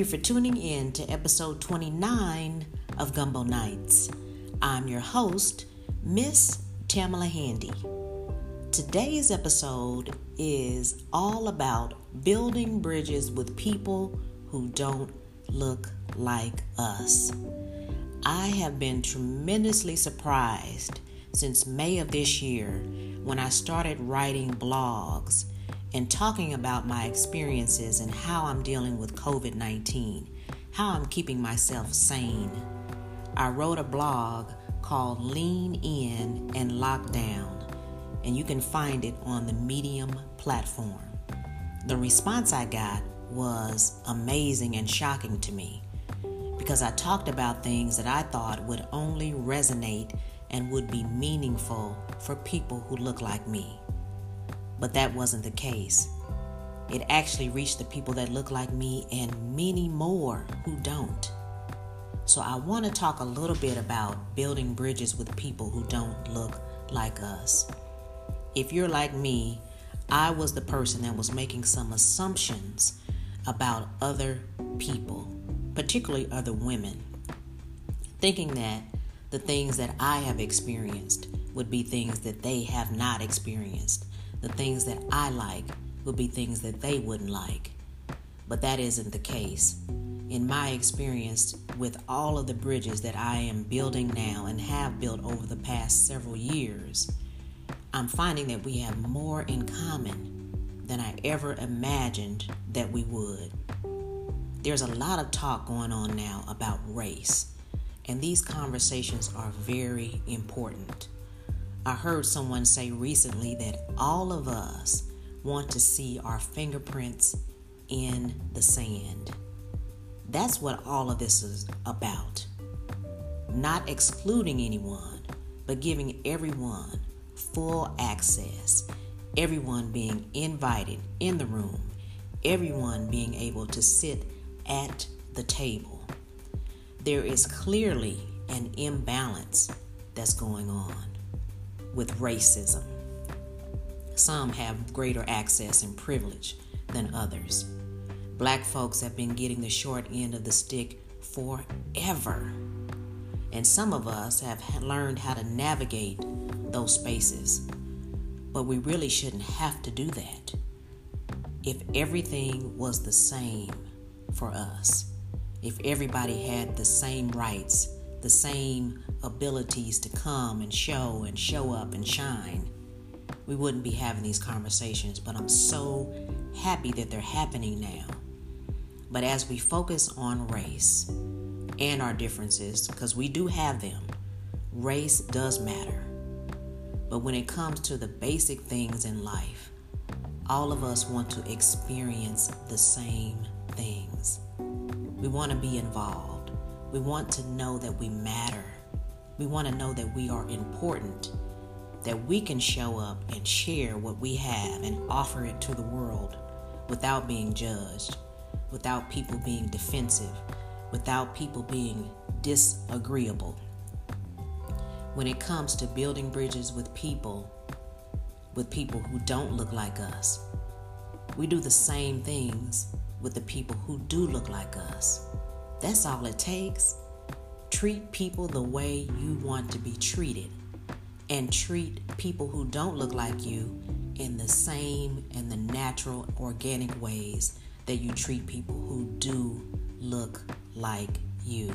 you for tuning in to episode 29 of Gumbo Nights. I'm your host, Miss Tamala Handy. Today's episode is all about building bridges with people who don't look like us. I have been tremendously surprised since May of this year when I started writing blogs and talking about my experiences and how I'm dealing with COVID 19, how I'm keeping myself sane. I wrote a blog called Lean In and Lockdown, and you can find it on the Medium platform. The response I got was amazing and shocking to me because I talked about things that I thought would only resonate and would be meaningful for people who look like me. But that wasn't the case. It actually reached the people that look like me and many more who don't. So I want to talk a little bit about building bridges with people who don't look like us. If you're like me, I was the person that was making some assumptions about other people, particularly other women, thinking that the things that I have experienced would be things that they have not experienced. The things that I like would be things that they wouldn't like. But that isn't the case. In my experience, with all of the bridges that I am building now and have built over the past several years, I'm finding that we have more in common than I ever imagined that we would. There's a lot of talk going on now about race, and these conversations are very important. I heard someone say recently that all of us want to see our fingerprints in the sand. That's what all of this is about. Not excluding anyone, but giving everyone full access, everyone being invited in the room, everyone being able to sit at the table. There is clearly an imbalance that's going on with racism. Some have greater access and privilege than others. Black folks have been getting the short end of the stick forever. And some of us have learned how to navigate those spaces. But we really shouldn't have to do that. If everything was the same for us, if everybody had the same rights, the same abilities to come and show and show up and shine, we wouldn't be having these conversations. But I'm so happy that they're happening now. But as we focus on race and our differences, because we do have them, race does matter. But when it comes to the basic things in life, all of us want to experience the same things. We want to be involved. We want to know that we matter. We want to know that we are important, that we can show up and share what we have and offer it to the world without being judged, without people being defensive, without people being disagreeable. When it comes to building bridges with people, with people who don't look like us, we do the same things with the people who do look like us. That's all it takes. Treat people the way you want to be treated and treat people who don't look like you in the same and the natural, organic ways that you treat people who do look like you.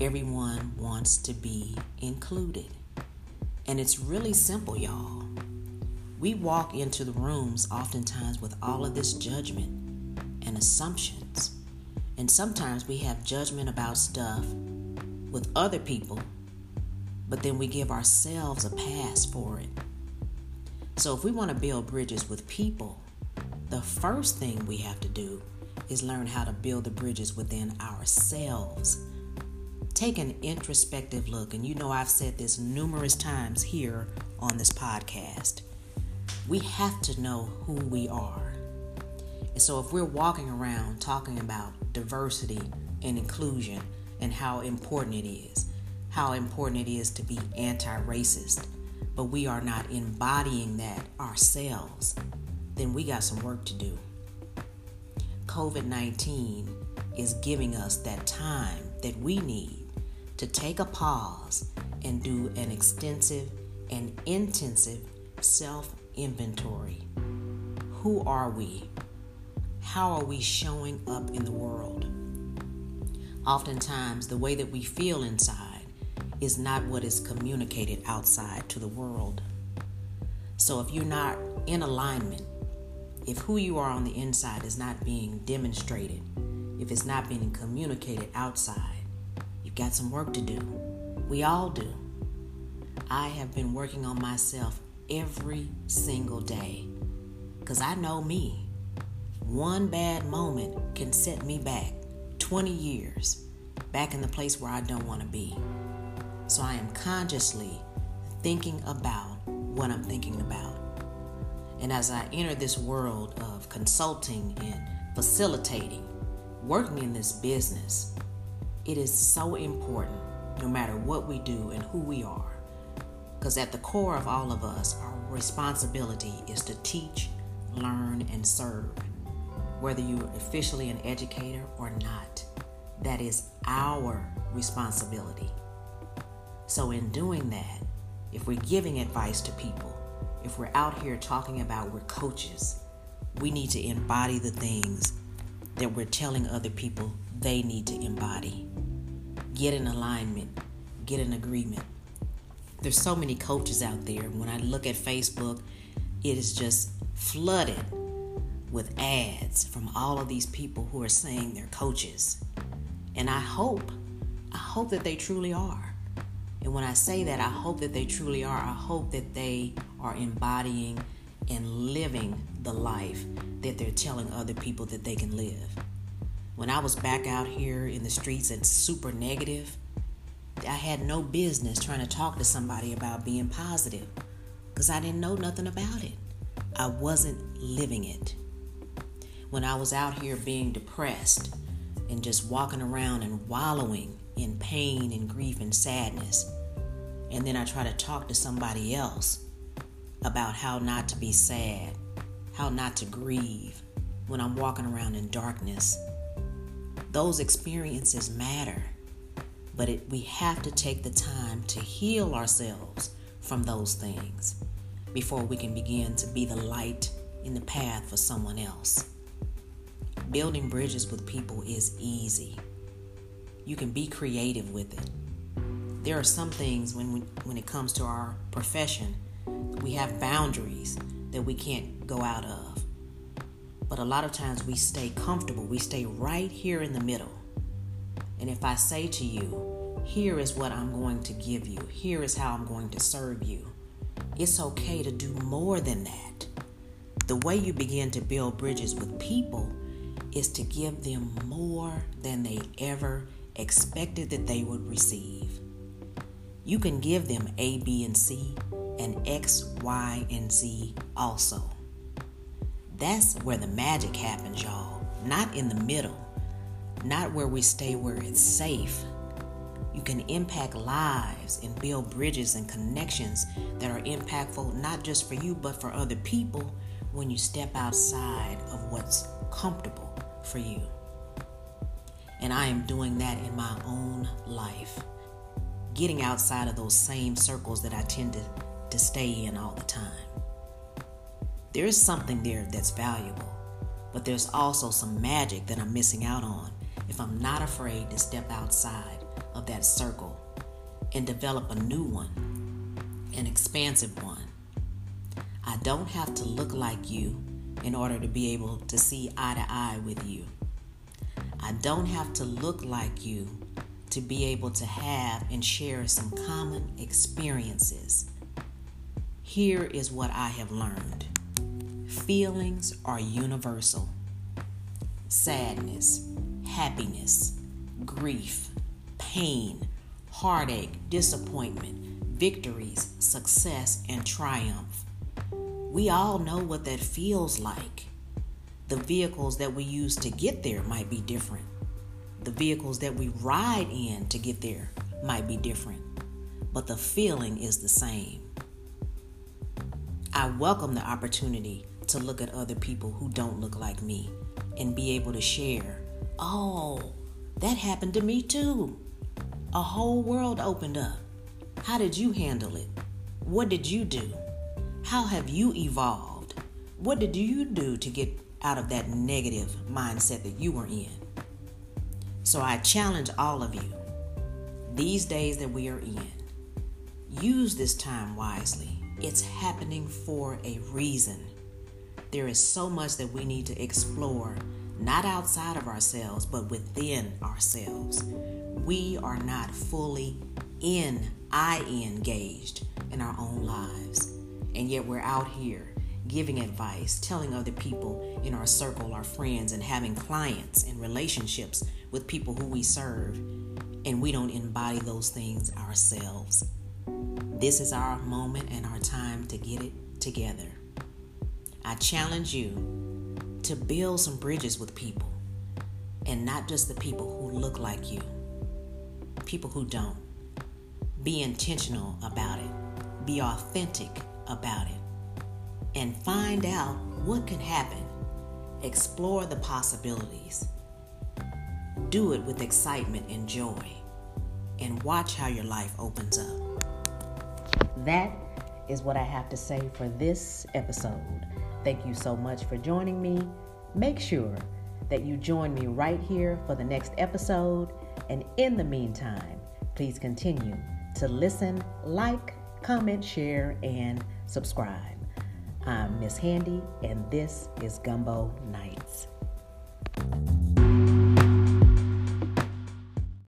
Everyone wants to be included. And it's really simple, y'all. We walk into the rooms oftentimes with all of this judgment and assumptions. And sometimes we have judgment about stuff with other people, but then we give ourselves a pass for it. So if we want to build bridges with people, the first thing we have to do is learn how to build the bridges within ourselves. Take an introspective look, and you know I've said this numerous times here on this podcast. We have to know who we are. And so, if we're walking around talking about diversity and inclusion and how important it is, how important it is to be anti racist, but we are not embodying that ourselves, then we got some work to do. COVID 19 is giving us that time that we need to take a pause and do an extensive and intensive self inventory. Who are we? How are we showing up in the world? Oftentimes, the way that we feel inside is not what is communicated outside to the world. So, if you're not in alignment, if who you are on the inside is not being demonstrated, if it's not being communicated outside, you've got some work to do. We all do. I have been working on myself every single day because I know me. One bad moment can set me back 20 years back in the place where I don't want to be. So I am consciously thinking about what I'm thinking about. And as I enter this world of consulting and facilitating, working in this business, it is so important no matter what we do and who we are. Because at the core of all of us, our responsibility is to teach, learn, and serve whether you're officially an educator or not. That is our responsibility. So, in doing that, if we're giving advice to people, if we're out here talking about we're coaches, we need to embody the things that we're telling other people they need to embody. Get in alignment, get in agreement. There's so many coaches out there. When I look at Facebook, it is just flooded with ads from all of these people who are saying they're coaches. And I hope, I hope that they truly are. And when I say that, I hope that they truly are. I hope that they are embodying and living the life that they're telling other people that they can live. When I was back out here in the streets and super negative, I had no business trying to talk to somebody about being positive because I didn't know nothing about it. I wasn't living it when I was out here being depressed and just walking around and wallowing in pain and grief and sadness. And then I try to talk to somebody else about how not to be sad, how not to grieve when I'm walking around in darkness. Those experiences matter, but it, we have to take the time to heal ourselves from those things before we can begin to be the light in the path for someone else. Building bridges with people is easy. You can be creative with it. There are some things when we, when it comes to our profession, we have boundaries that we can't go out of. But a lot of times we stay comfortable. We stay right here in the middle. And if I say to you, here is what I'm going to give you, here is how I'm going to serve you, it's okay to do more than that. The way you begin to build bridges with people is to give them more than they ever expected that they would receive. You can give them A, B, and C, and X, Y, and Z also. That's where the magic happens, y'all. Not in the middle, not where we stay where it's safe. You can impact lives and build bridges and connections that are impactful not just for you but for other people when you step outside of what's comfortable for you. And I am doing that in my own life. Getting outside of those same circles that I tend to, to stay in all the time. There is something there that's valuable, but there's also some magic that I'm missing out on if I'm not afraid to step outside of that circle and develop a new one, an expansive one. I don't have to look like you in order to be able to see eye to eye with you. I don't have to look like you to be able to have and share some common experiences. Here is what I have learned feelings are universal sadness, happiness, grief, pain, heartache, disappointment, victories, success, and triumph. We all know what that feels like. The vehicles that we use to get there might be different. The vehicles that we ride in to get there might be different, but the feeling is the same. I welcome the opportunity to look at other people who don't look like me and be able to share, oh, that happened to me too. A whole world opened up. How did you handle it? What did you do? How have you evolved? What did you do to get out of that negative mindset that you were in? So I challenge all of you these days that we are in, use this time wisely. It's happening for a reason. There is so much that we need to explore, not outside of ourselves, but within ourselves. We are not fully in, I engaged in our own lives. And yet we're out here giving advice, telling other people in our circle, our friends, and having clients and relationships with people who we serve, and we don't embody those things ourselves. This is our moment and our time to get it together. I challenge you to build some bridges with people, and not just the people who look like you, people who don't. Be intentional about it, be authentic about it and find out what can happen. Explore the possibilities. Do it with excitement and joy, and watch how your life opens up. That is what I have to say for this episode. Thank you so much for joining me. Make sure that you join me right here for the next episode. And in the meantime, please continue to listen, like, comment, share, and subscribe. I'm Miss Handy, and this is Gumbo Nights.